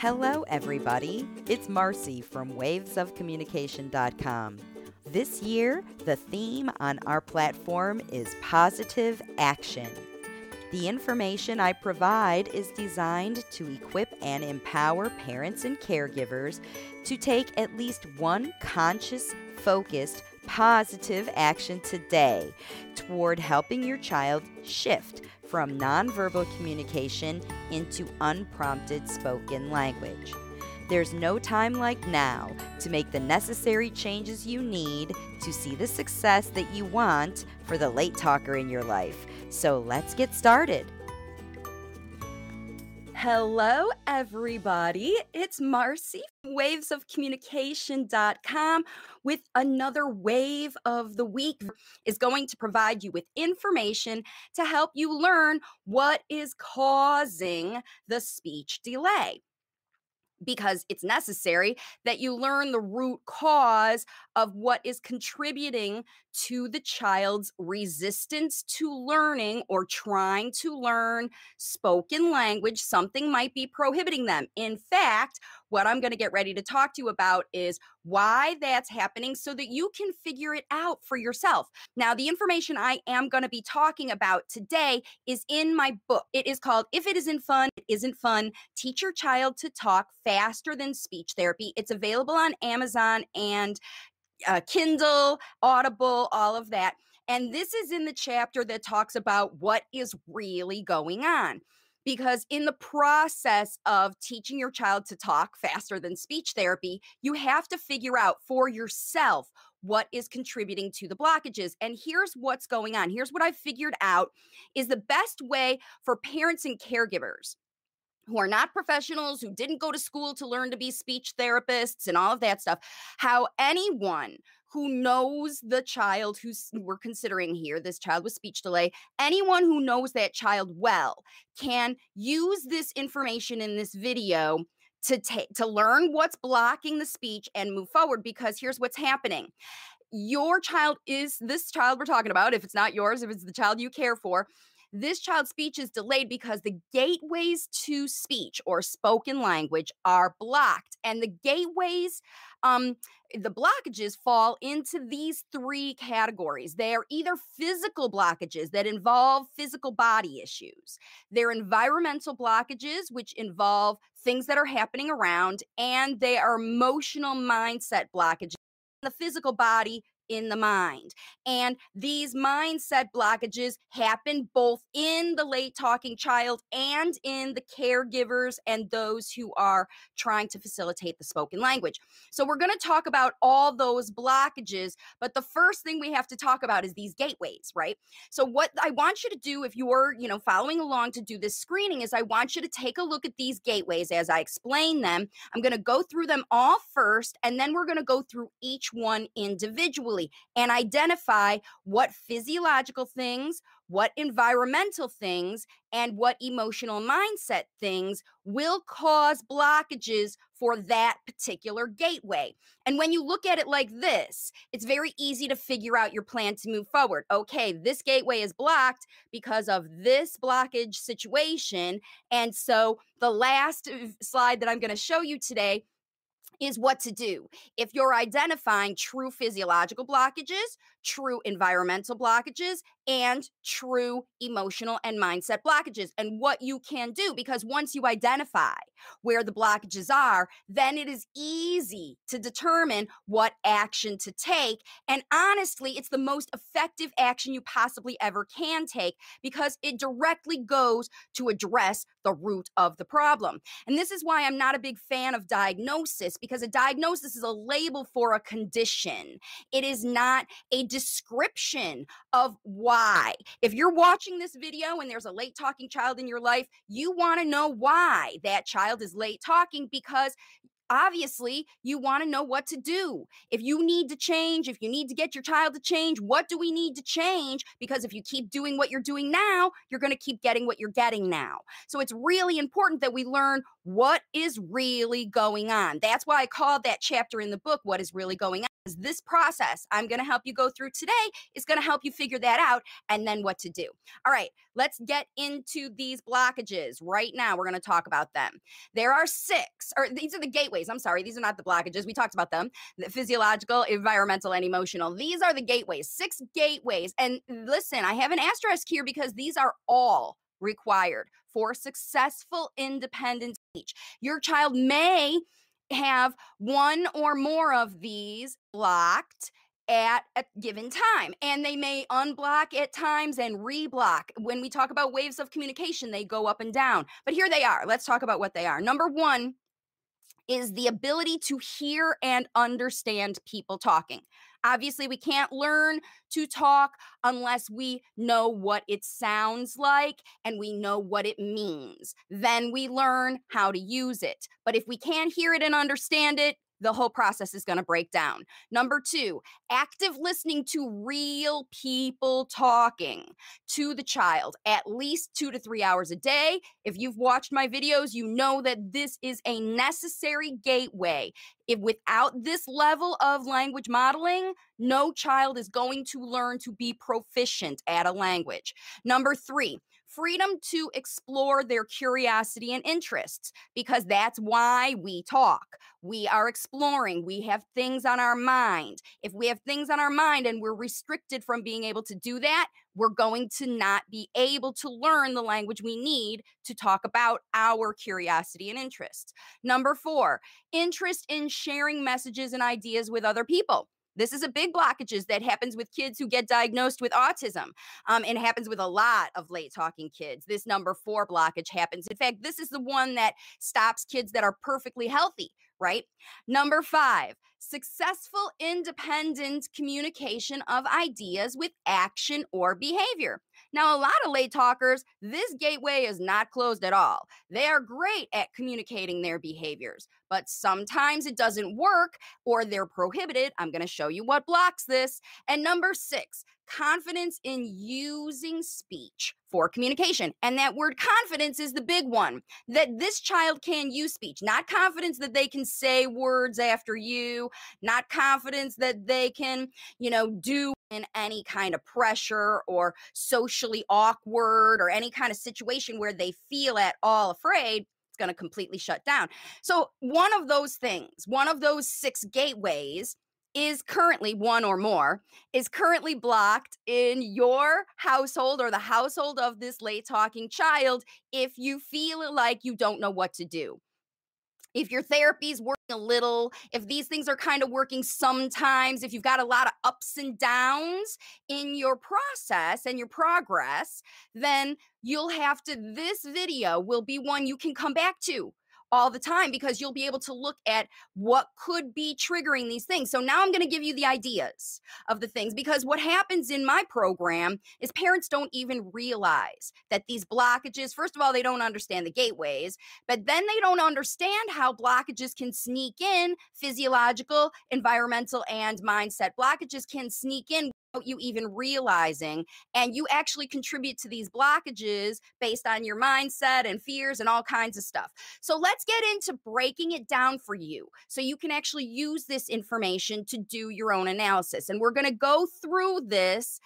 Hello, everybody. It's Marcy from wavesofcommunication.com. This year, the theme on our platform is positive action. The information I provide is designed to equip and empower parents and caregivers to take at least one conscious, focused, positive action today toward helping your child shift from nonverbal communication into unprompted spoken language. There's no time like now to make the necessary changes you need to see the success that you want for the late talker in your life. So let's get started. Hello, everybody. It's Marcy, wavesofcommunication.com, with another wave of the week mm. is going to provide you with information to help you learn what is causing the speech delay because it's necessary that you learn the root cause of what is contributing to the child's resistance to learning or trying to learn spoken language. Something might be prohibiting them. In fact, what I'm going to get ready to talk to you about is why that's happening so that you can figure it out for yourself. Now, the information I am going to be talking about today is in my book. It is called If It Isn't Fun, It Isn't Fun Teach Your Child to Talk Faster Than Speech Therapy. It's available on Amazon and uh, Kindle, Audible, all of that. And this is in the chapter that talks about what is really going on because in the process of teaching your child to talk faster than speech therapy, you have to figure out for yourself what is contributing to the blockages. And here's what's going on. Here's what I've figured out is the best way for parents and caregivers who are not professionals, who didn't go to school to learn to be speech therapists and all of that stuff, how anyone who knows the child who's we're considering here, this child with speech delay, anyone who knows that child well can use this information in this video to take to learn what's blocking the speech and move forward because here's what's happening. Your child is this child we're talking about if it's not yours if it's the child you care for this child's speech is delayed because the gateways to speech or spoken language are blocked. And the gateways, um, the blockages fall into these three categories. They are either physical blockages that involve physical body issues, they're environmental blockages, which involve things that are happening around, and they are emotional mindset blockages. The physical body in the mind. And these mindset blockages happen both in the late talking child and in the caregivers and those who are trying to facilitate the spoken language. So, we're going to talk about all those blockages, but the first thing we have to talk about is these gateways, right? So, what I want you to do if you're, you know, following along to do this screening is I want you to take a look at these gateways as I explain them. I'm going to go through them all first, and then we're going to go through each one individually and identify what physiological things, what environmental things, and what emotional mindset things will cause blockages for that particular gateway. And when you look at it like this, it's very easy to figure out your plan to move forward. Okay, this gateway is blocked because of this blockage situation. And so the last uh, slide that I'm going to show you today is what to do. If you're identifying true physiological blockages, true environmental blockages, and true emotional and mindset blockages, and what you can do. Because once you identify where the blockages are, then it is easy to determine what action to take. And honestly, it's the most effective action you possibly ever can take because it directly goes to address the root of the problem. And this is why I'm not a big fan of diagnosis because a diagnosis is a label for a condition, it is not a description of why. If you're watching this video and there's a late talking child in your life, you want to know why that child is late talking because obviously you want to know what to do. If you need to change, if you need to get your child to change, what do we need to change? Because if you keep doing what you're doing now, you're going to keep getting what you're getting now. So it's really important that we learn what is really going on. That's why I called that chapter in the book, What is Really Going On. This process I'm going to help you go through today is going to help you figure that out and then what to do. All right, let's get into these blockages right now. We're going to talk about them. There are six, or these are the gateways. I'm sorry, these are not the blockages. We talked about them the physiological, environmental, and emotional. These are the gateways, six gateways. And listen, I have an asterisk here because these are all required for successful independent speech. Your child may have one or more of these blocked at a given time and they may unblock at times and reblock. When we talk about waves of communication they go up and down but here they are. Let's talk about what they are. Number 1 is the ability to hear and understand people talking. Obviously, we can't learn to talk unless we know what it sounds like and we know what it means. Then we learn how to use it. But if we can't hear it and understand it, the whole process is going to break down. Number two, active listening to real people talking to the child at least two to three hours a day. If you've watched my videos, you know that this is a necessary gateway. If without this level of language modeling, no child is going to learn to be proficient at a language. Number three, freedom to explore their curiosity and interests because that's why we talk. We are exploring. We have things on our mind. If we have things on our mind and we're restricted from being able to do that, we're going to not be able to learn the language we need to talk about our curiosity and interests. Number four, interest in sharing messages and ideas with other people. This is a big blockages that happens with kids who get diagnosed with autism. Um, and happens with a lot of late talking kids. This number four blockage happens. In fact, this is the one that stops kids that are perfectly healthy, right? Number five, successful independent communication of ideas with action or behavior. Now, a lot of late talkers, this gateway is not closed at all. They are great at communicating their behaviors, but sometimes it doesn't work or they're prohibited. I'm going to show you what blocks this. And number six, confidence in using speech for communication. And that word confidence is the big one that this child can use speech, not confidence that they can say words after you, not confidence that they can, you know, do in any kind of pressure or socially awkward or any kind of situation where they feel at all afraid going to completely shut down. So, one of those things, one of those six gateways is currently one or more is currently blocked in your household or the household of this late talking child if you feel like you don't know what to do if your therapy is working a little, if these things are kind of working sometimes, if you've got a lot of ups and downs in your process and your progress, then you'll have to, this video will be one you can come back to all the time because you'll be able to look at what could be triggering these things. So now I'm going to give you the ideas of the things because what happens in my program is parents don't even realize that these blockages, first of all, they don't understand the gateways, but then they don't understand how blockages can sneak in physiological, environmental, and mindset blockages can sneak in you even realizing and you actually contribute to these blockages based on your mindset and fears and all kinds of stuff so let's get into breaking it down for you so you can actually use this information to do your own analysis and we're going to go through this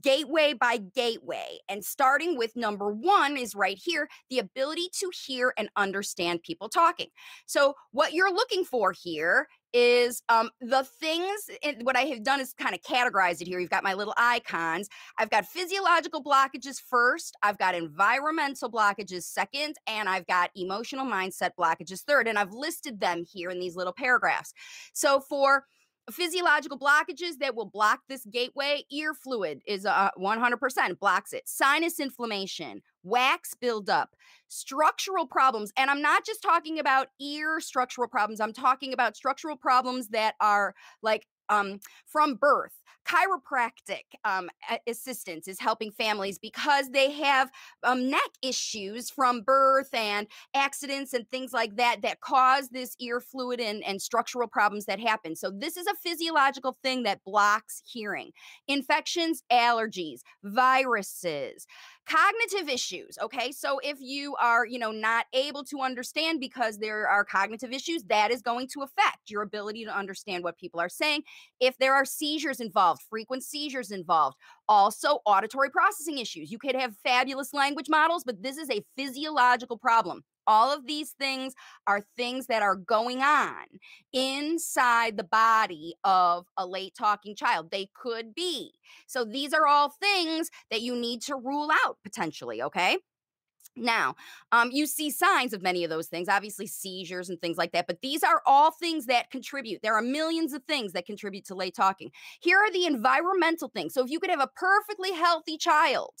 gateway by gateway. And starting with number one is right here the ability to hear and understand people talking. So, what you're looking for here is um, the things, what I have done is kind of categorize it here. You've got my little icons. I've got physiological blockages first, I've got environmental blockages second, and I've got emotional mindset blockages third. And I've listed them here in these little paragraphs. So, for physiological blockages that will block this gateway ear fluid is uh, 100% blocks it. Sinus inflammation wax buildup structural problems and i'm not just talking about ear structural problems i'm talking about structural problems that are like um, from birth chiropractic um, assistance is helping families because they have um, neck issues from birth and accidents and things like that that cause this ear fluid and, and structural problems that happen. So, this is a physiological thing that blocks hearing. Infections, allergies, viruses, cognitive issues okay? So if you are you know not able to understand because there are cognitive issues that is going to affect your ability to understand what people are saying. If there are seizures involved frequent seizures involved also auditory processing issues. You could have fabulous language models but this is a physiological problem all of these things are things that are going on inside the body of a late talking child. They could be. So these are all things that you need to rule out potentially, okay? Now, um, you see signs of many of those things, obviously seizures and things like that, but these are all things that contribute. There are millions of things that contribute to late talking. Here are the environmental things. So, if you could have a perfectly healthy child,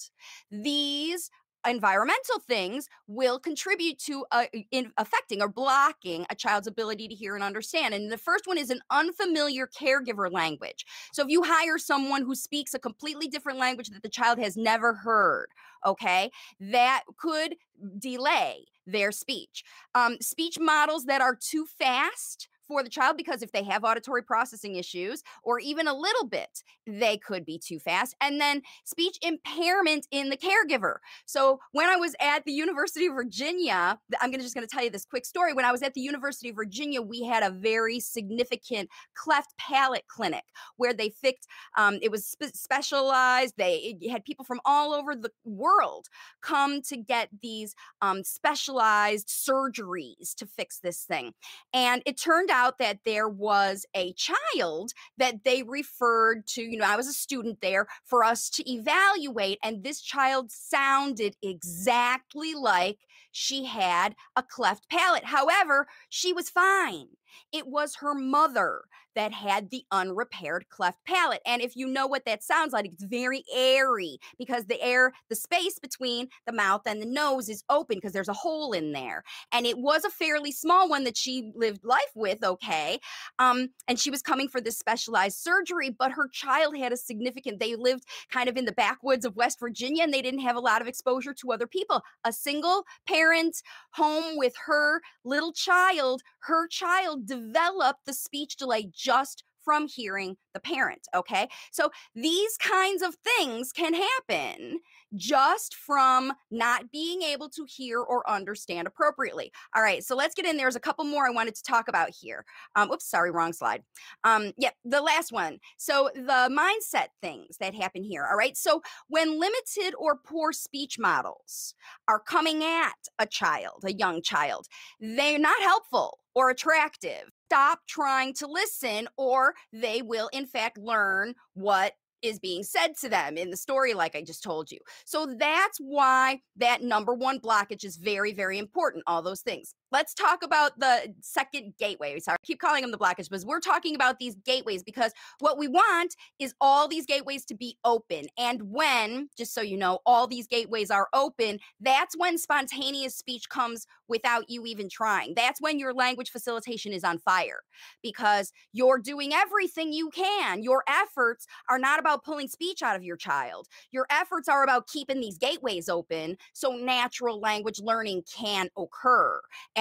these environmental things will contribute to uh, in affecting or blocking a child's ability to hear and understand. And the first one is an unfamiliar caregiver language. So if you hire someone who speaks a completely different language that the child has never heard, okay, that could delay their speech. Um, speech models that are too fast for the child because if they have auditory processing issues or even a little bit, they could be too fast. And then speech impairment in the caregiver. So when I was at the University of Virginia, I'm gonna just going to tell you this quick story. When I was at the University of Virginia, we had a very significant cleft palate clinic where they fixed. Um, it was spe- specialized. They had people from all over the world come to get these um, specialized surgeries to fix this thing, and it turned out out that there was a child that they referred to. You know, I was a student there for us to evaluate, and this child sounded exactly like she had a cleft palate. However, she was fine. It was her mother that had the unrepaired cleft palate. And if you know what that sounds like, it's very airy because the air, the space between the mouth and the nose is open because there's a hole in there. And it was a fairly small one that she lived life with, okay. Um, and she was coming for this specialized surgery, but her child had a significant, they lived kind of in the backwoods of West Virginia and they didn't have a lot of exposure to other people. A single parent home with her little child, her child developed the speech delay just from hearing the parent. Okay. So these kinds of things can happen just from not being able to hear or understand appropriately. All right. So let's get in. There's a couple more I wanted to talk about here. Um, oops, sorry, wrong slide. Um, yeah, the last one. So the mindset things that happen here. All right. So when limited or poor speech models are coming at a child, a young child, they're not helpful or attractive stop trying to listen, or they will, in fact, learn what is being said to them in the story, like I just told you. So that's why that number one blockage is very, very important, all those things. Let's talk about the second gateway. Sorry, I keep calling them the blockage, but we're talking about these gateways because what we want is all these gateways to be open. And when, just so you know, all these gateways are open, that's when spontaneous speech comes without you even trying. That's when your language facilitation is on fire because you're doing everything you can. Your efforts are not about pulling speech out of your child, your efforts are about keeping these gateways open so natural language learning can occur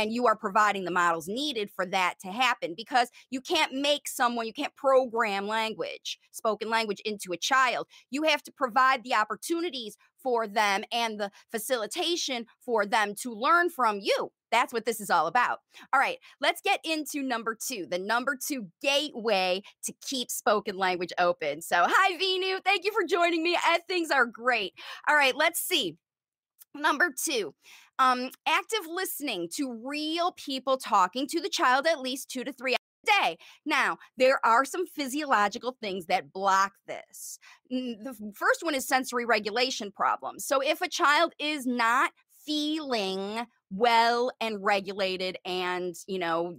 you are providing the models needed for that to happen because you can't make someone, you can't program language, spoken language into a child. You have to provide the opportunities for them and the facilitation for them to learn from you. That's what this is all about. All right, let's get into number two, the number two gateway to keep spoken language open. So, hi, Vinu. Thank you for joining me. And things are great. All right, let's see. Number two, um, active listening to real people talking to the child at least two to three day. Now, there are some physiological things that block this. The first one is sensory regulation problems. So, if a child is not feeling well and regulated and you know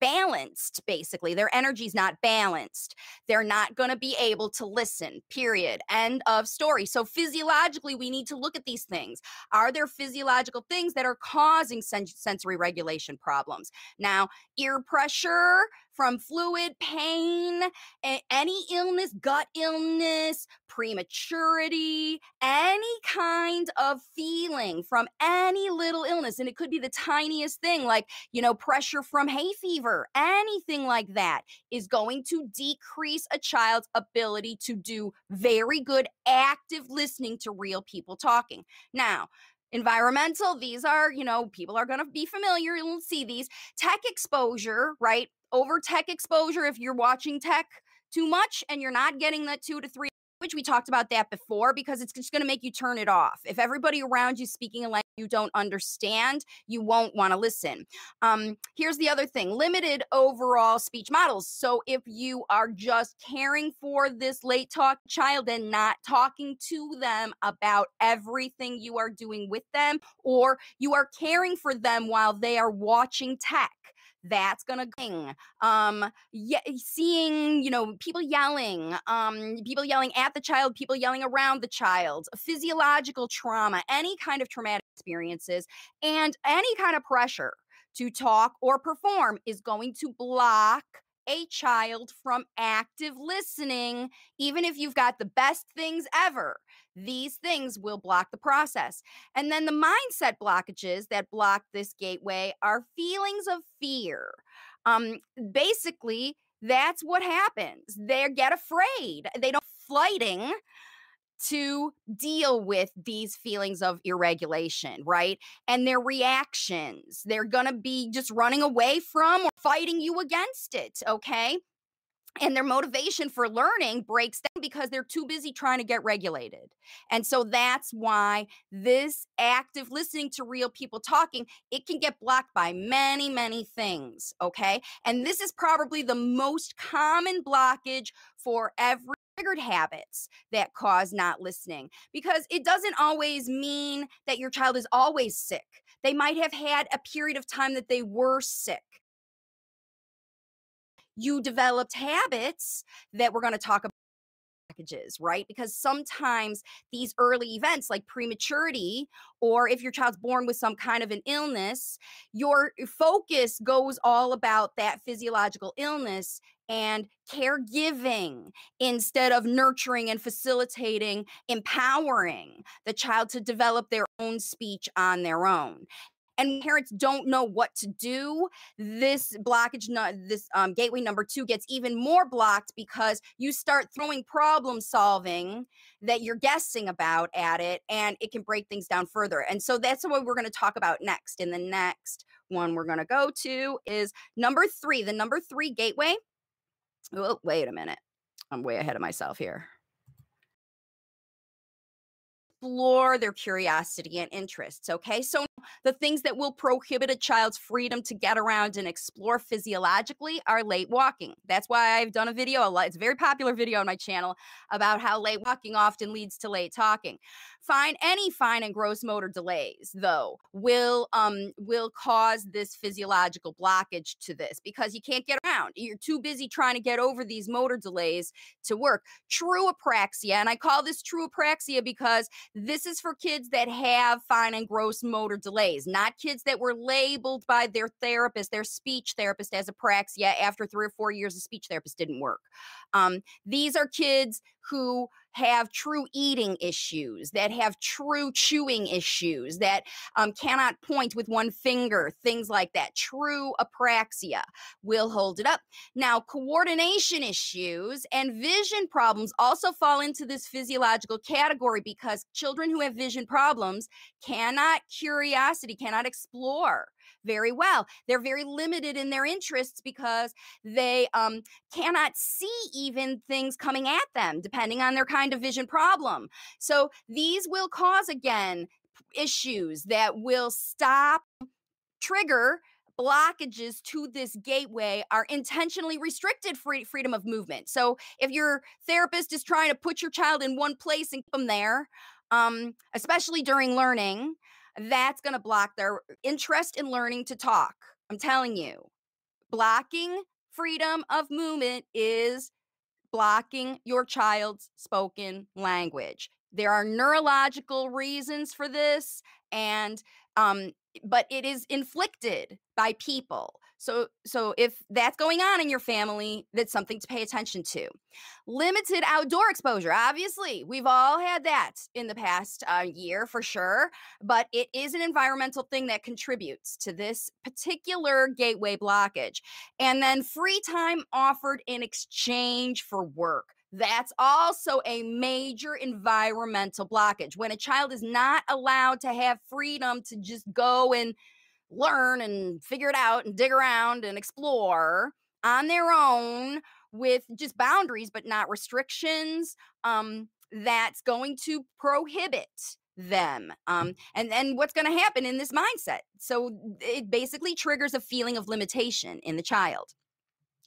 balanced basically. Their energy's not balanced. They're not going to be able to listen period. End of story. So physiologically we need to look at these things. Are there physiological things that are causing sen- sensory regulation problems? Now ear pressure from fluid pain, any illness, gut illness, prematurity, any kind of feeling from any little illness. And it could be the tiniest thing, like, you know, pressure from hay fever, anything like that is going to decrease a child's ability to do very good active listening to real people talking. Now, environmental these are you know people are going to be familiar you'll see these tech exposure right over tech exposure if you're watching tech too much and you're not getting that two to three which we talked about that before because it's just going to make you turn it off. If everybody around you speaking a language you don't understand, you won't want to listen. Um, here's the other thing limited overall speech models. So if you are just caring for this late talk child and not talking to them about everything you are doing with them, or you are caring for them while they are watching tech that's gonna um yeah seeing you know people yelling um people yelling at the child people yelling around the child physiological trauma any kind of traumatic experiences and any kind of pressure to talk or perform is going to block a child from active listening, even if you've got the best things ever. These things will block the process. And then the mindset blockages that block this gateway are feelings of fear. Um, basically, that's what happens. They get afraid. They don't flighting to deal with these feelings of irregulation, right? And their reactions. They're going to be just running away from or fighting you against it, okay? And their motivation for learning breaks down because they're too busy trying to get regulated. And so that's why this active listening to real people talking it can get blocked by many many things okay? And this is probably the most common blockage for every triggered habits that cause not listening because it doesn't always mean that your child is always sick. They might have had a period of time that they were sick you developed habits that we're going to talk about packages, right? Because sometimes these early events like prematurity, or if your child's born with some kind of an illness, your focus goes all about that physiological illness and caregiving instead of nurturing and facilitating, empowering the child to develop their own speech on their own and parents don't know what to do, this blockage, this um, gateway number two gets even more blocked because you start throwing problem solving that you're guessing about at it, and it can break things down further. And so that's what we're going to talk about next. In the next one we're going to go to is number three, the number three gateway. Oh, wait a minute. I'm way ahead of myself here explore their curiosity and interests. Okay. So the things that will prohibit a child's freedom to get around and explore physiologically are late walking. That's why I've done a video, it's a very popular video on my channel about how late walking often leads to late talking. Fine, any fine and gross motor delays, though, will um will cause this physiological blockage to this because you can't get around. You're too busy trying to get over these motor delays to work. True apraxia, and I call this true apraxia because this is for kids that have fine and gross motor delays, not kids that were labeled by their therapist, their speech therapist, as apraxia after three or four years of speech therapist didn't work. Um, these are kids who have true eating issues, that have true chewing issues, that um, cannot point with one finger, things like that. True apraxia will hold it up. Now, coordination issues and vision problems also fall into this physiological category because children who have vision problems cannot curiosity, cannot explore very well. They're very limited in their interests because they um, cannot see even things coming at them, depending on their kind of vision problem. So these will cause, again, issues that will stop, trigger blockages to this gateway are intentionally restricted free, freedom of movement. So if your therapist is trying to put your child in one place and keep them there, um, especially during learning, that's going to block their interest in learning to talk. I'm telling you, blocking freedom of movement is blocking your child's spoken language. There are neurological reasons for this, and um, but it is inflicted by people. So so if that's going on in your family, that's something to pay attention to. Limited outdoor exposure. Obviously, we've all had that in the past uh, year for sure, but it is an environmental thing that contributes to this particular gateway blockage. And then free time offered in exchange for work. That's also a major environmental blockage. When a child is not allowed to have freedom to just go and learn and figure it out and dig around and explore on their own with just boundaries but not restrictions um, that's going to prohibit them um, and then what's going to happen in this mindset. So it basically triggers a feeling of limitation in the child.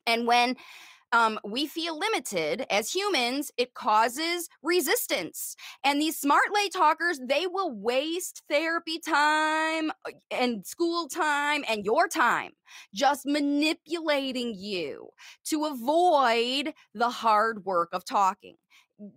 And when um, we feel limited as humans, it causes resistance. And these smart late talkers, they will waste therapy time uh, and school time and your time just manipulating you to avoid the hard work of talking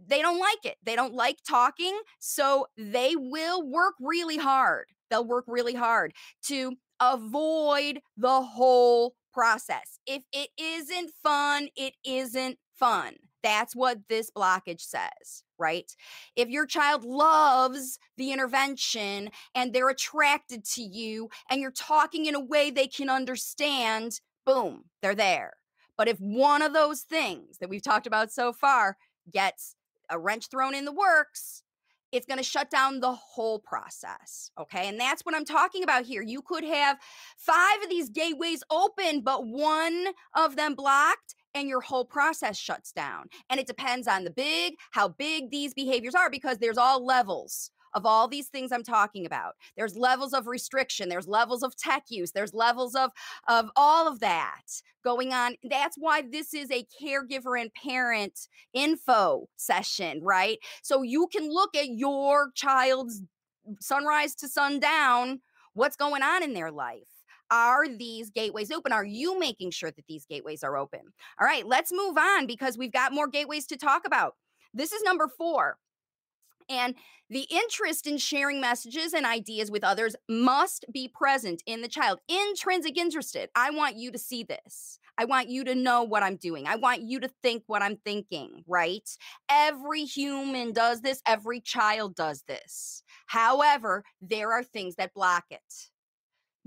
they don't like it. They don't like talking. So they will work really hard. They'll work really hard to avoid the whole process. If it isn't fun, it isn't fun. That's what this blockage says, right? If your child loves the intervention and they're attracted to you and you're talking in a way they can understand, boom, they're there. But if one of those things that we've talked about so far gets a wrench thrown in the works, it's going to shut down the whole process. Okay. And that's what I'm talking about here. You could have five of these gateways open, but one of them blocked and your whole process shuts down. And it depends on the big, how big these behaviors are, because there's all levels of all these things I'm talking about. There's levels of restriction, there's levels of tech use, there's levels of of all of that going on. That's why this is a caregiver and parent info session, right? So you can look at your child's sunrise to sundown, what's going on in their life are these gateways open? Are you making sure that these gateways are open? All right, let's move on because we've got more gateways to talk about. This is number four and the interest in sharing messages and ideas with others must be present in the child. Intrinsic interested. I want you to see this. I want you to know what I'm doing. I want you to think what I'm thinking, right? Every human does this, every child does this. However, there are things that block it.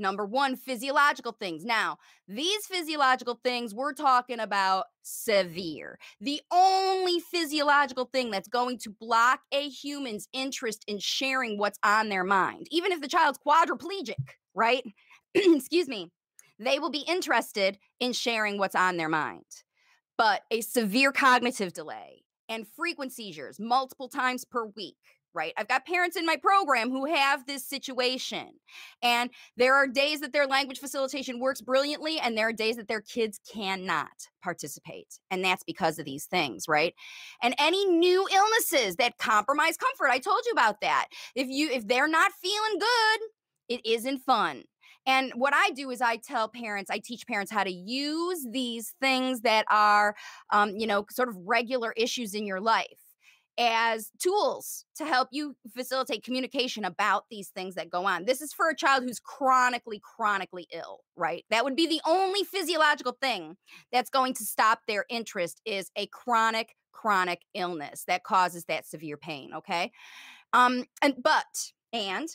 Number one, physiological things. Now, these physiological things, we're talking about severe. The only physiological thing that's going to block a human's interest in sharing what's on their mind, even if the child's quadriplegic, right? Excuse me, they will be interested in sharing what's on their mind. But a severe cognitive delay and frequent seizures multiple times per week right? I've got parents in my program who have this situation. And there are days that their language facilitation works brilliantly, and there are days that their kids cannot participate. And that's because of these things, right? And any new illnesses that compromise comfort, I told you about that. If you if they're not feeling good, it isn't fun. And what I do is I tell parents, I teach parents how to use these things that are, um, you know, sort of regular issues in your life as tools to help you facilitate communication about these things that go on. This is for a child who's chronically, chronically ill, right? That would be the only physiological thing that's going to stop their interest is a chronic, chronic illness that causes that severe pain, okay? Um, and but, and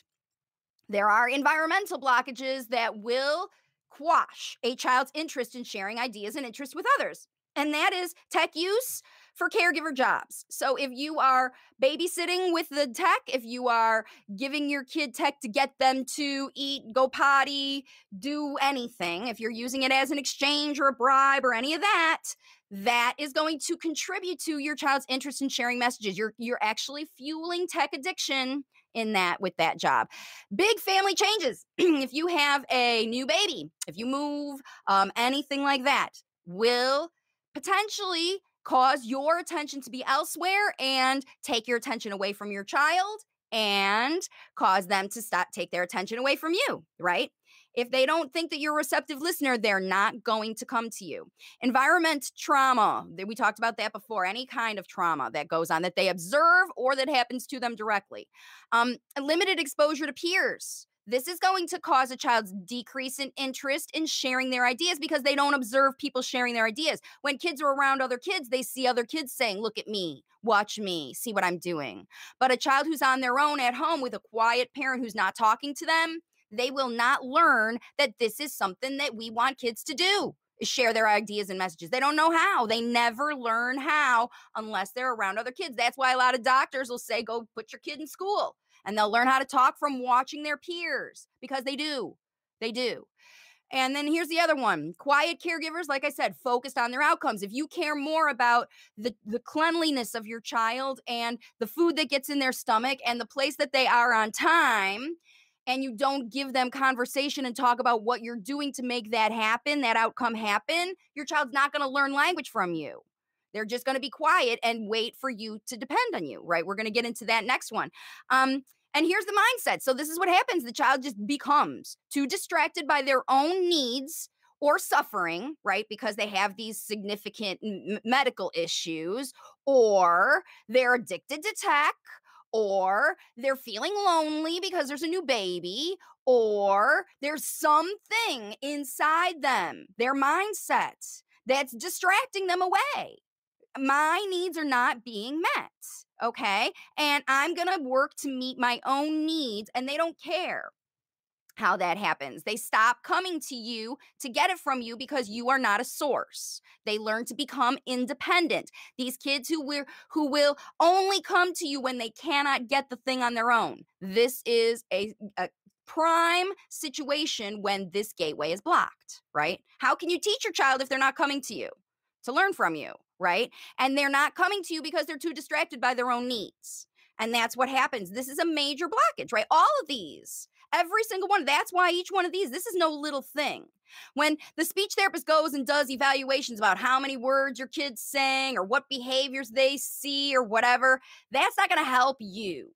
there are environmental blockages that will quash a child's interest in sharing ideas and interests with others. And that is tech use, for caregiver jobs. So if you are babysitting with the tech, if you are giving your kid tech to get them to eat, go potty, do anything, if you're using it as an exchange or a bribe or any of that, that is going to contribute to your child's interest in sharing messages. You're you're actually fueling tech addiction in that with that job. Big family changes. if you have a new baby, if you move, um, anything like that, will potentially cause your attention to be elsewhere and take your attention away from your child and cause them to stop take their attention away from you, right? If they don't think that you're a receptive listener, they're not going to come to you. Environment trauma, that we talked about that before, any kind of trauma that goes on that they observe or that happens to them directly. Um, limited exposure to peers This is going to cause a child's decrease in interest in sharing their ideas because they don't observe people sharing their ideas. When kids are around other kids, they see other kids saying, Look at me, watch me, see what I'm doing. But a child who's on their own at home with a quiet parent who's not talking to them, they will not learn that this is something that we want kids to do share their ideas and messages. They don't know how. They never learn how unless they're around other kids. That's why a lot of doctors will say, go put your kid in school and they'll learn how to talk from watching their peers because they do. They do. And then here's the other one quiet caregivers, like I said, focused on their outcomes. If you care more about the, the cleanliness of your child and the food that gets in their stomach and the place that they are on time, and you don't give them conversation and talk about what you're doing to make that happen, that outcome happen, your child's not going to learn language from you. They're just going to be quiet and wait for you to depend on you, right? We're going to get into that next one. Um, and here's the mindset. So, this is what happens the child just becomes too distracted by their own needs or suffering, right? Because they have these significant m- medical issues, or they're addicted to tech, or they're feeling lonely because there's a new baby, or there's something inside them, their mindset that's distracting them away. My needs are not being met. Okay. And I'm going to work to meet my own needs, and they don't care how that happens. They stop coming to you to get it from you because you are not a source. They learn to become independent. These kids who will who will only come to you when they cannot get the thing on their own. This is a, a prime situation when this gateway is blocked, right? How can you teach your child if they're not coming to you to learn from you, right? And they're not coming to you because they're too distracted by their own needs. And that's what happens. This is a major blockage, right? All of these Every single one. That's why each one of these, this is no little thing. When the speech therapist goes and does evaluations about how many words your kids saying or what behaviors they see or whatever, that's not going to help you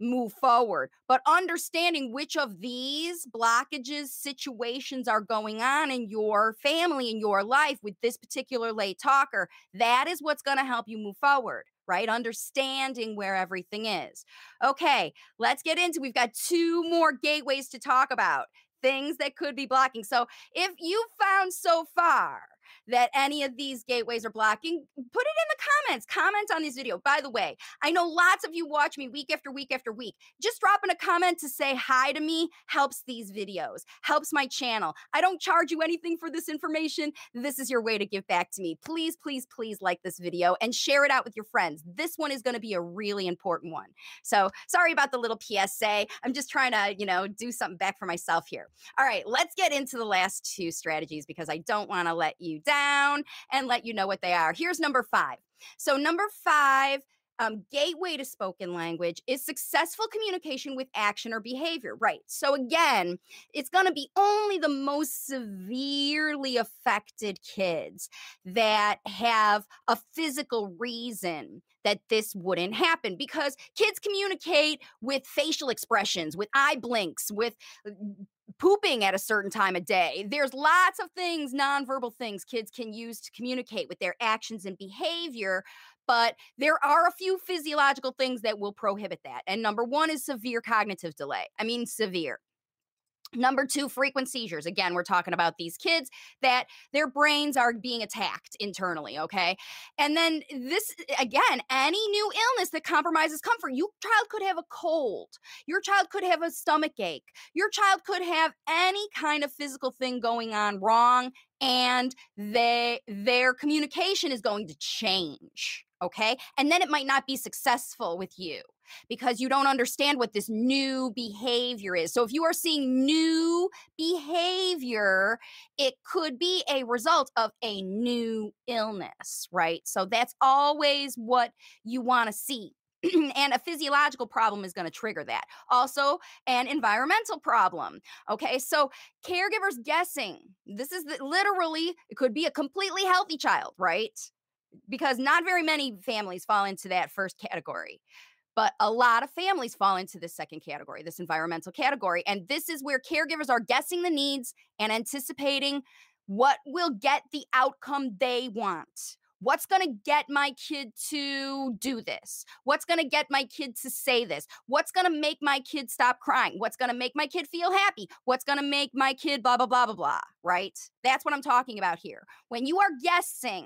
move forward. But understanding which of these blockages, situations are going on in your family, in your life with this particular late talker, that is what's going to help you move forward right? Understanding where everything is. Okay, let's get into we've got two more gateways to talk about. Things that could be blocking. So, if you found so far that any of these gateways are blocking, put it in the comments. Comment on this video. By the way, I know lots of you watch me week after week after week. Just dropping a comment to say hi to me helps these videos, helps my channel. I don't charge you anything for this information. This is your way to give back to me. Please, please, please like this video and share it out with your friends. This one is going to be a really important one. So sorry about the little PSA. I'm just trying to, you know, do something back for myself here. All right, let's get into the last two strategies because I don't want to let you down and let you know what they are. Here's number five. So, number five, um, gateway to spoken language is successful communication with action or behavior. Right. So, again, it's going to be only the most severely affected kids that have a physical reason that this wouldn't happen because kids communicate with facial expressions, with eye blinks, with uh, pooping at a certain time of day. There's lots of things, nonverbal things kids can use to communicate with their actions and behavior, but there are a few physiological things that will prohibit that. And number one is severe cognitive delay. I mean, severe. Number two, frequent seizures. Again, we're talking about these kids that their brains are being attacked internally, okay? And then this, again, any new illness that compromises comfort. Your child could have a cold. Your child could have a stomach ache. Your child could have any kind of physical thing going on wrong, and they their communication is going to change, okay? And then it might not be successful with you because you don't understand what this new behavior is. So if you are seeing new behavior, it could be a result of a new illness, right? So that's always what you want to see. and a physiological problem is going to trigger that. Also, an environmental problem. Okay, so caregivers guessing. This is the, literally, it could be a completely healthy child, right? Because not very many families fall into that first category. But a lot of families fall into this second category, this environmental category. And this is where caregivers are guessing the needs and anticipating what will get the outcome they want What's going to get my kid to do this? What's going to get my kid to say this? What's going to make my kid stop crying? What's going to make my kid feel happy? What's going to make my kid blah, blah, blah, blah, blah, right? That's what I'm talking about here. When you are guessing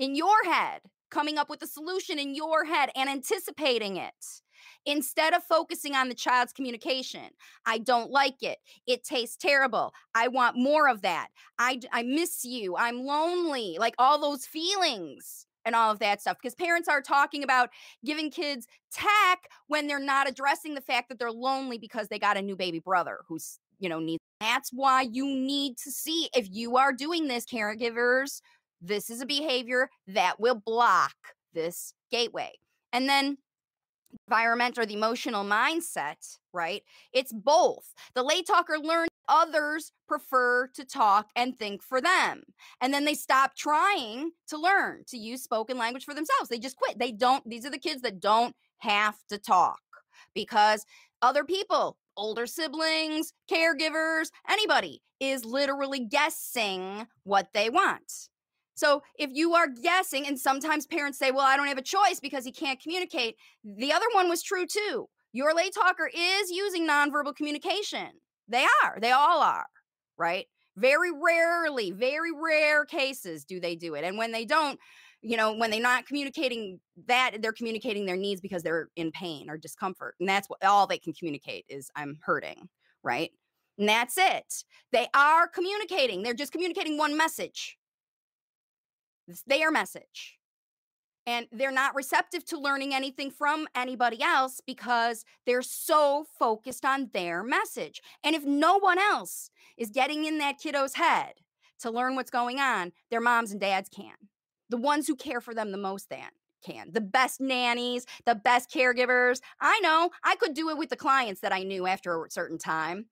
in your head, coming up with a solution in your head and anticipating it, instead of focusing on the child's communication. I don't like it. It tastes terrible. I want more of that. I, I miss you. I'm lonely. Like all those feelings and all of that stuff because parents are talking about giving kids tech when they're not addressing the fact that they're lonely because they got a new baby brother who's you know needs that's why you need to see if you are doing this caregivers this is a behavior that will block this gateway and then environment or the emotional mindset, right? It's both. The late talker learns others prefer to talk and think for them. And then they stop trying to learn to use spoken language for themselves. They just quit. They don't, these are the kids that don't have to talk because other people, older siblings, caregivers, anybody is literally guessing what they want. So if you are guessing, and sometimes parents say, well, I don't have a choice because he can't communicate. The other one was true too. Your late talker is using nonverbal communication. They are, they all are, right? Very rarely, very rare cases do they do it. And when they don't, you know, when they're not communicating that, they're communicating their needs because they're in pain or discomfort. And that's what all they can communicate is I'm hurting, right? And that's it. They are communicating. They're just communicating one message it's their message. And they're not receptive to learning anything from anybody else because they're so focused on their message. And if no one else is getting in that kiddo's head to learn what's going on, their moms and dads can. The ones who care for them the most than can. The best nannies, the best caregivers. I know I could do it with the clients that I knew after a certain time.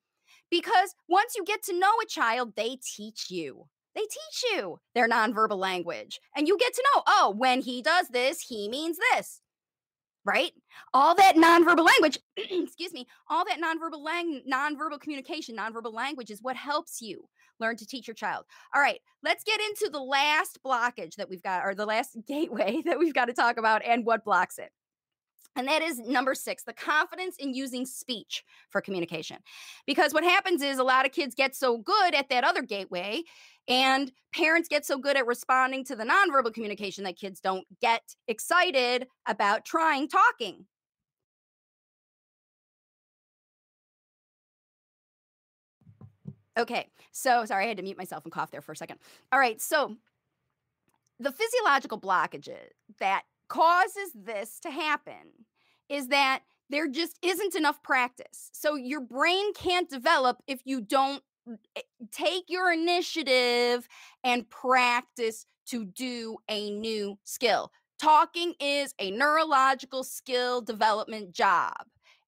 Because once you get to know a child, they teach you they teach you their nonverbal language. And you get to know, oh, when he does this, he means this. Right? All that nonverbal language, excuse me, all that nonverbal lang- nonverbal communication, nonverbal language is what helps you learn to teach your child. All right, let's get into the last blockage that we've got, or the last gateway that we've got to talk about and what blocks it. And that is number six, the confidence in using speech for communication. Because what happens is a lot of kids get so good at that other gateway, and parents get so good at responding to the nonverbal communication that kids don't get excited about trying talking. Okay, so sorry, I had to mute myself and cough there for a second. All right, so the physiological blockages that causes this to happen is that there just isn't enough practice. So your brain can't develop if you don't eh, take your initiative and practice to do a new skill. Talking is a neurological skill development job.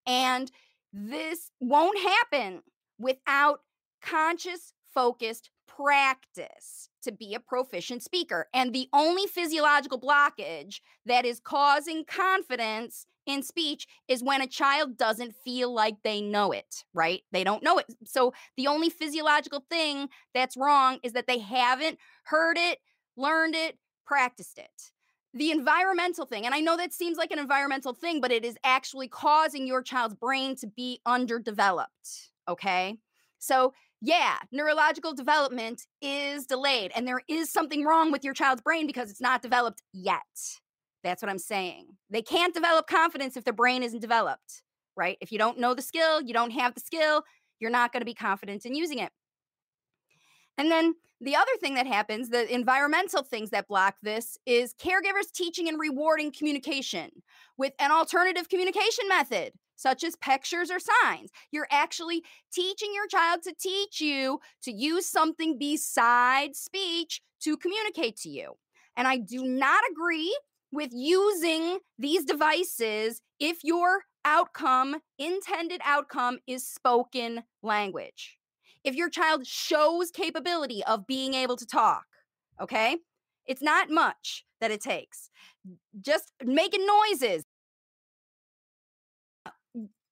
And this won't happen without conscious, focused practice to be a proficient speaker. And the only physiological blockage that is causing confidence in speech is when a child doesn't feel like they know it, right? They don't know it. So the only physiological thing that's wrong is that they haven't heard it, learned it, practiced it. The environmental thing, and I know that seems like an environmental thing, but it is actually causing your child's brain to be underdeveloped, okay? So yeah, neurological development is delayed and there is something wrong with your child's brain because it's not developed yet. That's what I'm saying. They can't develop confidence if their brain isn't developed, right? If you don't know the skill, you don't have the skill, you're not going to be confident in using it. And then the other thing that happens, the environmental things that block this, is caregivers teaching and rewarding communication with an alternative communication method such as pictures or signs. You're actually teaching your child to teach you to use something besides speech to communicate to you. And I do not agree with using these devices if your outcome, intended outcome, is spoken language. If your child shows capability of being able to talk, okay? It's not much that it takes. Just making noises,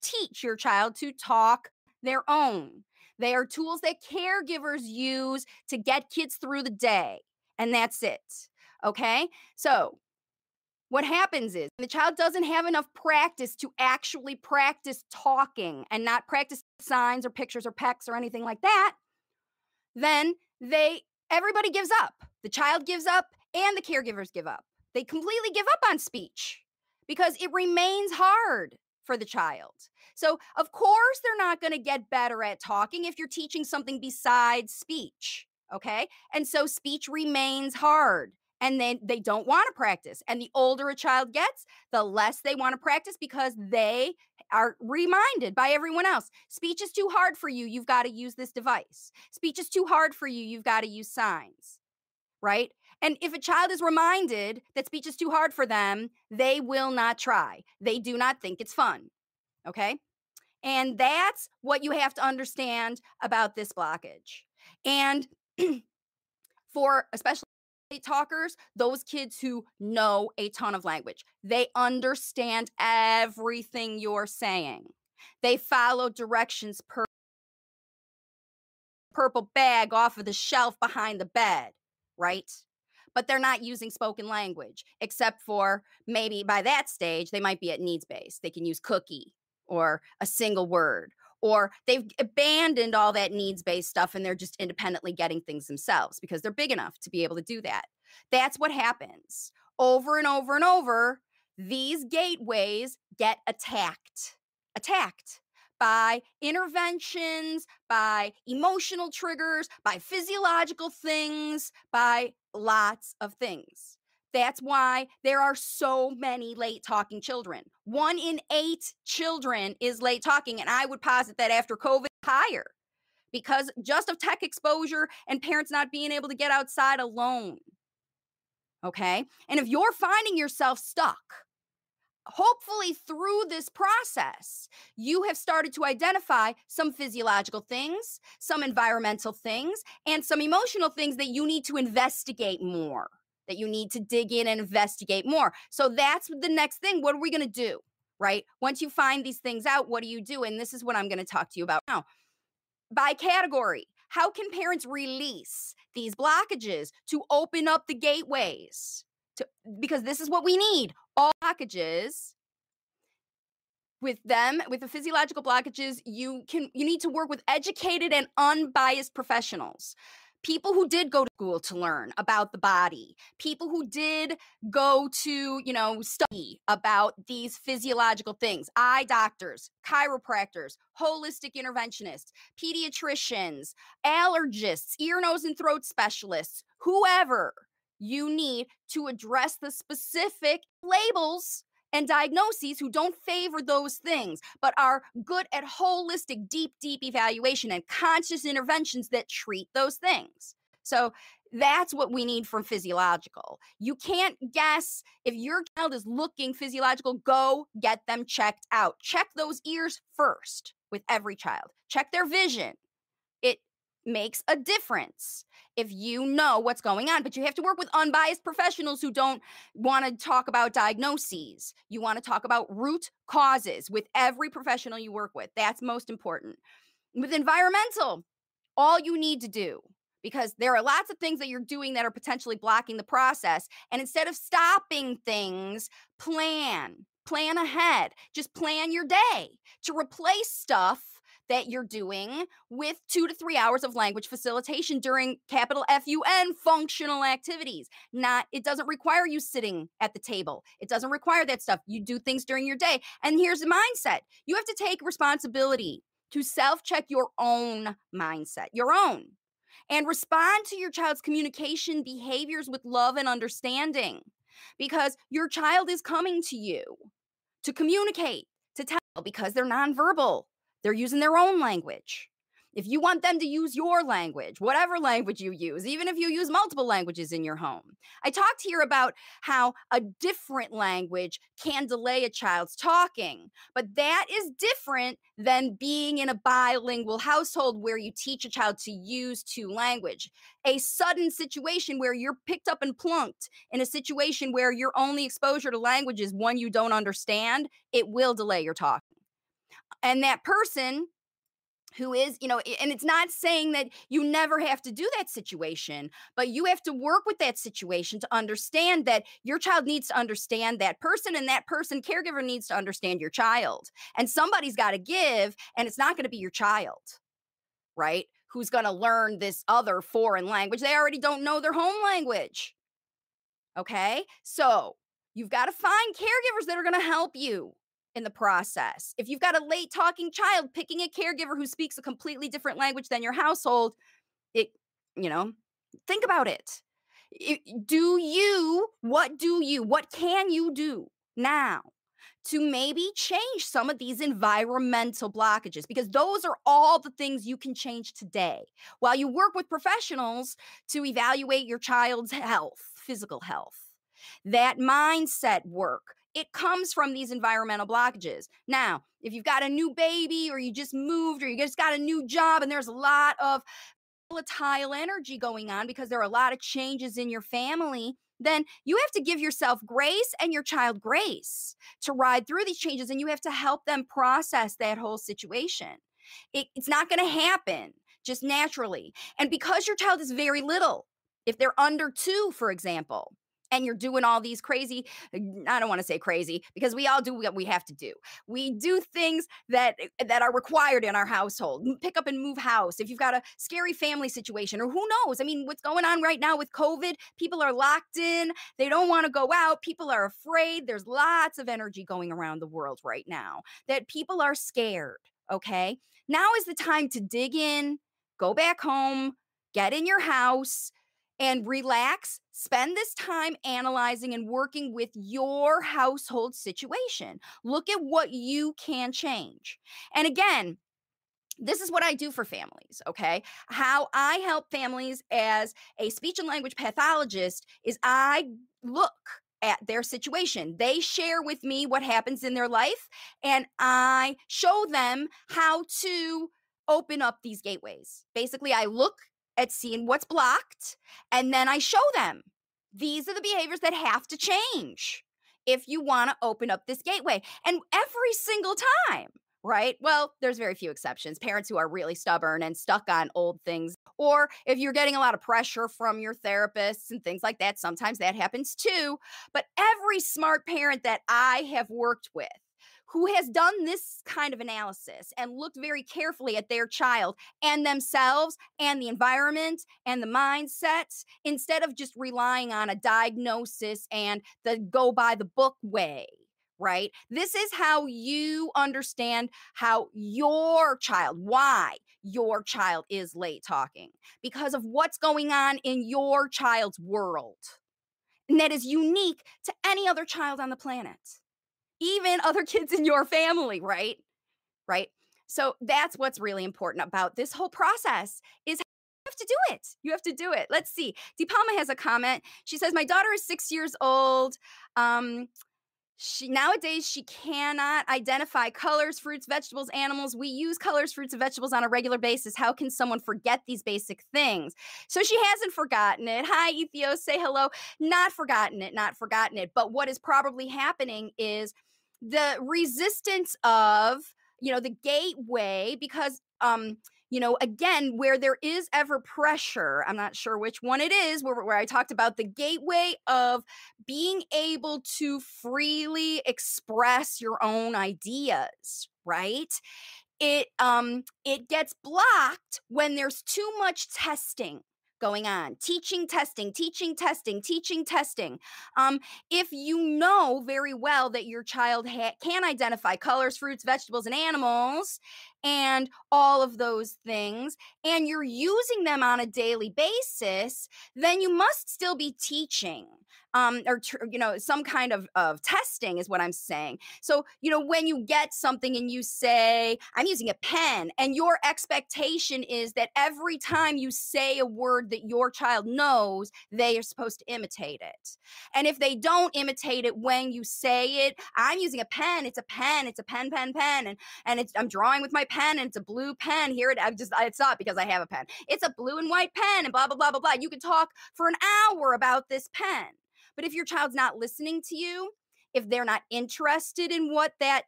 teach your child to talk their own. They are tools that caregivers use to get kids through the day, and that's it. Okay. So, what happens is the child doesn't have enough practice to actually practice talking and not practice signs or pictures or PECS or anything like that, then they everybody gives up. The child gives up and the caregivers give up. They completely give up on speech because it remains hard for the child. So, of course, they're not going to get better at talking if you're teaching something besides speech. Okay. And so speech remains hard and then they don't want to practice. And the older a child gets, the less they want to practice because they are reminded by everyone else speech is too hard for you. You've got to use this device. Speech is too hard for you. You've got to use signs, right? And if a child is reminded that speech is too hard for them, they will not try. They do not think it's fun. Okay. And that's what you have to understand about this blockage. And for especially talkers, those kids who know a ton of language, they understand everything you're saying. They follow directions per purple bag off of the shelf behind the bed, right? But they're not using spoken language, except for maybe by that stage, they might be at needs based. They can use cookie or a single word or they've abandoned all that needs based stuff and they're just independently getting things themselves because they're big enough to be able to do that. That's what happens over and over and over. These gateways get attacked, attacked by interventions, by emotional triggers, by physiological things, by lots of things. That's why there are so many late talking children. One in eight children is late talking. And I would posit that after COVID, higher because just of tech exposure and parents not being able to get outside alone. Okay. And if you're finding yourself stuck, hopefully through this process, you have started to identify some physiological things, some environmental things, and some emotional things that you need to investigate more that you need to dig in and investigate more. So that's the next thing. What are we going to do? Right? Once you find these things out, what do you do? And this is what I'm going to talk to you about now. By category, how can parents release these blockages to open up the gateways? To, because this is what we need all blockages with them with the physiological blockages you can you need to work with educated and unbiased professionals. People who did go to school to learn about the body, people who did go to, you know, study about these physiological things, eye doctors, chiropractors, holistic interventionists, pediatricians, allergists, ear, nose, and throat specialists, whoever you need to address the specific labels and diagnoses who don't favor those things, but are good at holistic, deep, deep evaluation and conscious interventions that treat those things. So that's what we need from physiological. You can't guess if your child is looking physiological, go get them checked out. Check those ears first with every child, check their vision. Makes a difference if you know what's going on. But you have to work with unbiased professionals who don't want to talk about diagnoses. You want to talk about root causes with every professional you work with. That's most important. With environmental, all you need to do because there are lots of things that you're doing that are potentially blocking the process. And instead of stopping things, plan, plan ahead. Just plan your day to replace stuff that you're doing with two to three hours of language facilitation during capital FUN functional activities. Not, it doesn't require you sitting at the table. It doesn't require that stuff. You do things during your day. And here's the mindset you have to take responsibility to self check your own mindset, your own, and respond to your child's communication behaviors with love and understanding because your child is coming to you to communicate, to tell because they're nonverbal. They're using their own language. If you want them to use your language, whatever language you use, even if you use multiple languages in your home. I talked here about how a different language can delay a child's talking, but that is different than being in a bilingual household where you teach a child to use two language. A sudden situation where you're picked up and plunked in a situation where your only exposure to language is one you don't understand, it will delay your talking and that person who is, you know, and it's not saying that you never have to do that situation, but you have to work with that situation to understand that your child needs to understand that person and that person caregiver needs to understand your child. And somebody's got to give, and it's not going to be your child, right? Who's going to learn this other foreign language? They already don't know their home language. Okay. So you've got to find caregivers that are going to help you in the process. If you've got a late talking child, picking a caregiver who speaks a completely different language than your household, it, you know, think about it. do you, what do you, what can you do now to maybe change some of these environmental blockages because those are all the things you can change today while you work with professionals to evaluate your child's health, physical health. That mindset work, it comes from these environmental blockages. Now, if you've got a new baby or you just moved or you just got a new job and there's a lot of volatile energy going on because there are a lot of changes in your family, then you have to give yourself grace and your child grace to ride through these changes and you have to help them process that whole situation. It, it's not going to happen just naturally. And because your child is very little, if they're under two, for example, and you're doing all these crazy i don't want to say crazy because we all do what we have to do. We do things that eh, that are required in our household. Pick up and move house if you've got a scary family situation or who knows? I mean what's going on right now with covid? People are locked in. They don't want to go out. People are afraid. There's lots of energy going around the world right now that people are scared okay? Now is the time to dig in go back home get in your house and relax. Spend this time analyzing and working with your household situation. Look at what you can change. And again, this is what I do for families, okay? How I help families as a speech and language pathologist is I look at their situation. They share with me what happens in their life, and I show them how to open up these gateways. Basically, I look at seeing what's blocked. And then I show them these are the behaviors that have to change if you want to open up this gateway. And every single time, right? Well, there's very few exceptions. Parents who are really stubborn and stuck on old things, or if you're getting a lot of pressure from your therapists and things like that, sometimes that happens too. But every smart parent that I have worked with who has done this kind of analysis and looked very carefully at their child and themselves and the environment and the mindsets instead of just relying on a diagnosis and the go by the book way right? This is how you understand how your child, why your child is late talking, because of what's going on in your child's world. And that is unique to any other child on the planet even other kids in your family, right? Right. So that's what's really important about this whole process is you have to do it. You have to do it. Let's see. Depalma has a comment. She says, My daughter is six years old. Um, she nowadays she cannot identify colors fruits vegetables animals we use colors fruits and vegetables on a regular basis how can someone forget these basic things so she hasn't forgotten it hi ethios say hello not forgotten it not forgotten it but what is probably happening is the resistance of you know the gateway because um you know again where there is ever pressure i'm not sure which one it is where, where i talked about the gateway of being able to freely express your own ideas right? It um it gets blocked when there's too much testing going on teaching testing teaching testing teaching testing. Um, if you know very well that your child ha- can identify colors fruits vegetables and animals and all of those things and you're using them on a daily basis then you must still be teaching um, or you know some kind of of testing is what i'm saying. So you know when you get something and you say i'm using a pen and your expectation is that every time you say a word that your child knows they are supposed to imitate it. And if they don't imitate it when you say it i'm using a pen it's a pen it's a pen pen pen and and i'm drawing with my pen and it's a blue pen here it i just it's not because i have a pen it's a blue and white pen and blah blah blah blah blah you can talk for an hour about this pen but if your child's not listening to you, if they're not interested in what that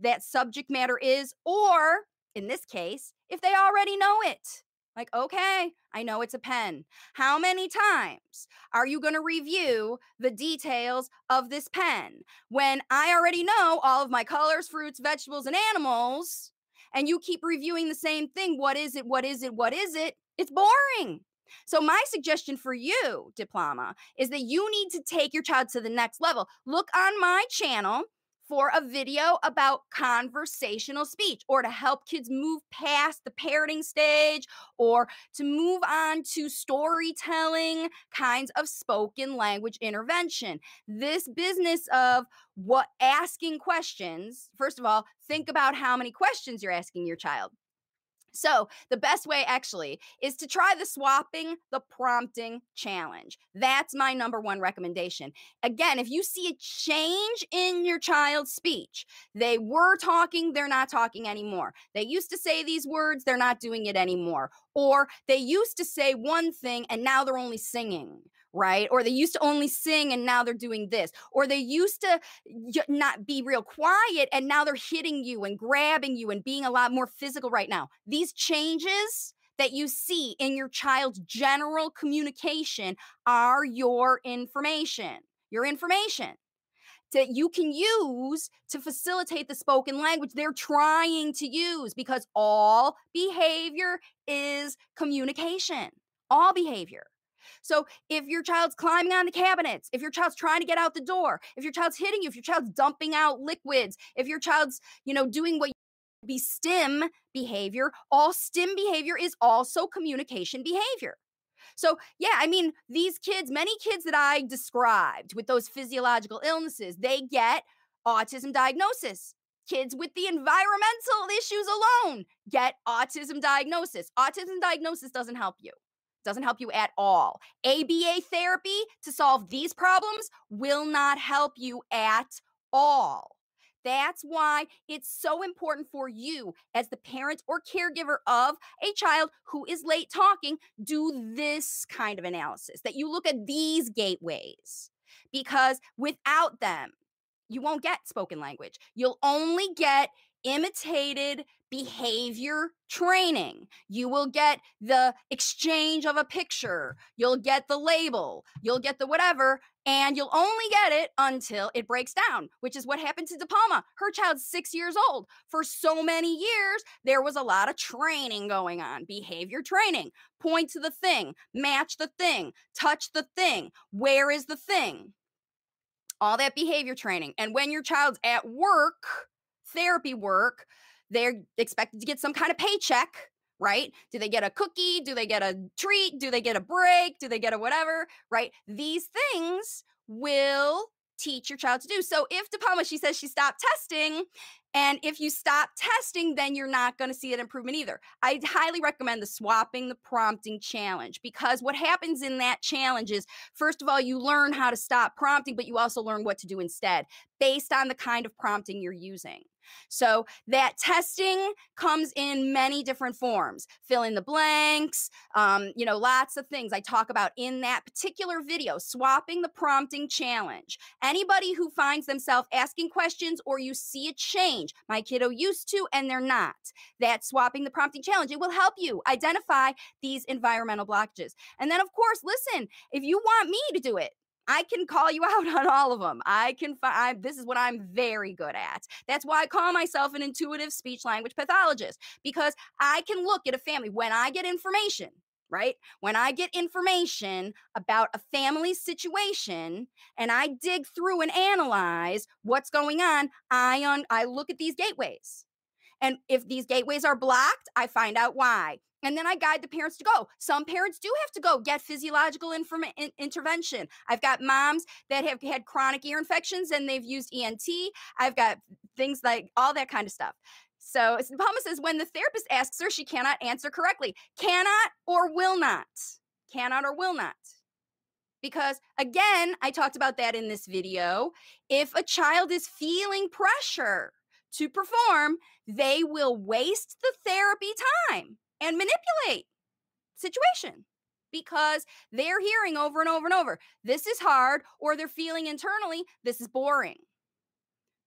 that subject matter is or in this case, if they already know it? Like, okay, I know it's a pen. How many times are you going to review the details of this pen when I already know all of my colors, fruits, vegetables, and animals? And you keep reviewing the same thing. What is it? What is it? What is it? It's boring. So, my suggestion for you, De Palma, is that you need to take your child to the next level. Look on my channel for a video about conversational speech or to help kids move past the parroting stage or to move on to storytelling kinds of spoken language intervention. This business of what asking questions, first of all, think about how many questions you're asking your child. So, the best way actually is to try the swapping the prompting challenge. That's my number one recommendation. Again, if you see a change in your child's speech, they were talking, they're not talking anymore. They used to say these words, they're not doing it anymore. Or they used to say one thing and now they're only singing right? Or they used to only sing and now they're doing this. Or they used to not be real quiet and now they're hitting you and grabbing you and being a lot more physical right now. These changes that you see in your child's general communication are your information. Your information that you can use to facilitate the spoken language they're trying to use because all behavior is communication. All behavior. So if your child's climbing on the cabinets, if your child's trying to get out the door, if your child's hitting you, if your child's dumping out liquids, if your child's, you know, doing what be stim behavior, all stim behavior is also communication behavior. So, yeah, I mean, these kids, many kids that I described with those physiological illnesses, they get autism diagnosis. Kids with the environmental issues alone get autism diagnosis. Autism diagnosis doesn't help you doesn't help you at all. ABA therapy to solve these problems will not help you at all. That's why it's so important for you, as the parent or caregiver of a child who is late talking, do this kind of analysis that you look at these gateways because without them, you won't get spoken language. You'll only get imitated behavior training. You will get the exchange of a picture. You'll get the label. You'll get the whatever. And you'll only get it until it breaks down, which is what happened to De Palma. Her child's six years old. For so many years, there was a lot of training going on behavior training. Point to the thing, match the thing, touch the thing. Where is the thing? All that behavior training. And when your child's at work, therapy work, they're expected to get some kind of paycheck, right? Do they get a cookie? Do they get a treat? Do they get a break? Do they get a whatever, right? These things will teach your child to do. So if De Palma, she says she stopped testing, and if you stop testing, then you're not going to see an improvement either. I highly recommend the swapping the prompting challenge because what happens in that challenge is, first of all, you learn how to stop prompting, but you also learn what to do instead based on the kind of prompting you're using. So that testing comes in many different forms. Fill in the blanks, um, you know, lots of things I talk about in that particular video, swapping the prompting challenge. Anybody who finds themselves asking questions or you see a change, my kiddo used to and they're not, that swapping the prompting challenge, it will help you identify these environmental blockages. And then, of course, listen, if you want me to do it, I can call you out on all of them. I can find this is what I'm very good at. That's why I call myself an intuitive speech language pathologist because I can look at a family when I get information, right? When I get information about a family situation and I dig through and analyze what's going on, I on I look at these gateways. And if these gateways are blocked, I find out why. And then I guide the parents to go. Some parents do have to go get physiological in- intervention. I've got moms that have had chronic ear infections and they've used ENT. I've got things like all that kind of stuff. So Palma says when the therapist asks her, she cannot answer correctly. Cannot or will not. Cannot or will not. Because again, I talked about that in this video. If a child is feeling pressure to perform, they will waste the therapy time and manipulate situation because they're hearing over and over and over this is hard or they're feeling internally this is boring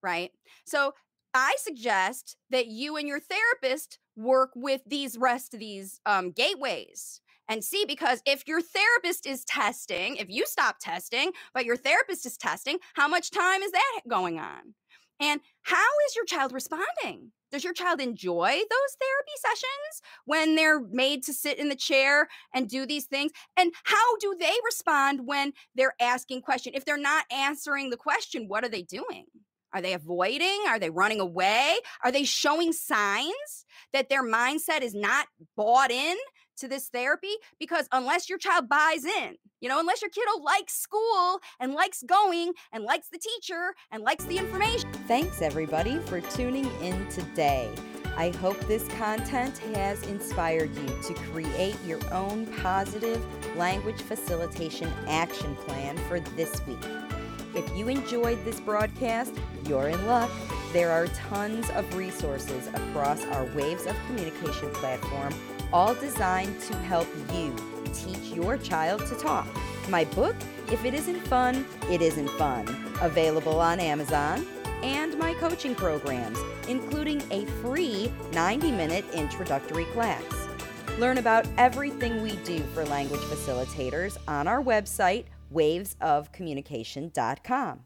right so I suggest that you and your therapist work with these rest of these um, gateways and see because if your therapist is testing, if you stop testing, but your therapist is testing, how much time is that going on? And how is your child responding? Does your child enjoy those therapy sessions when they're made to sit in the chair and do these things? And how do they respond when they're asking question? If they're not answering the question, what are they doing? Are they avoiding? Are they running away? Are they showing signs that their mindset is not bought in to this therapy? Because unless your child buys in, you know, unless your kiddo likes school and likes going and likes the teacher and likes the information. Thanks, everybody, for tuning in today. I hope this content has inspired you to create your own positive language facilitation action plan for this week. If you enjoyed this broadcast, you're in luck. There are tons of resources across our Waves of Communication platform, all designed to help you teach your child to talk. My book, If It Isn't Fun, It Isn't Fun, available on Amazon, and my coaching programs, including a free 90 minute introductory class. Learn about everything we do for language facilitators on our website, wavesofcommunication.com.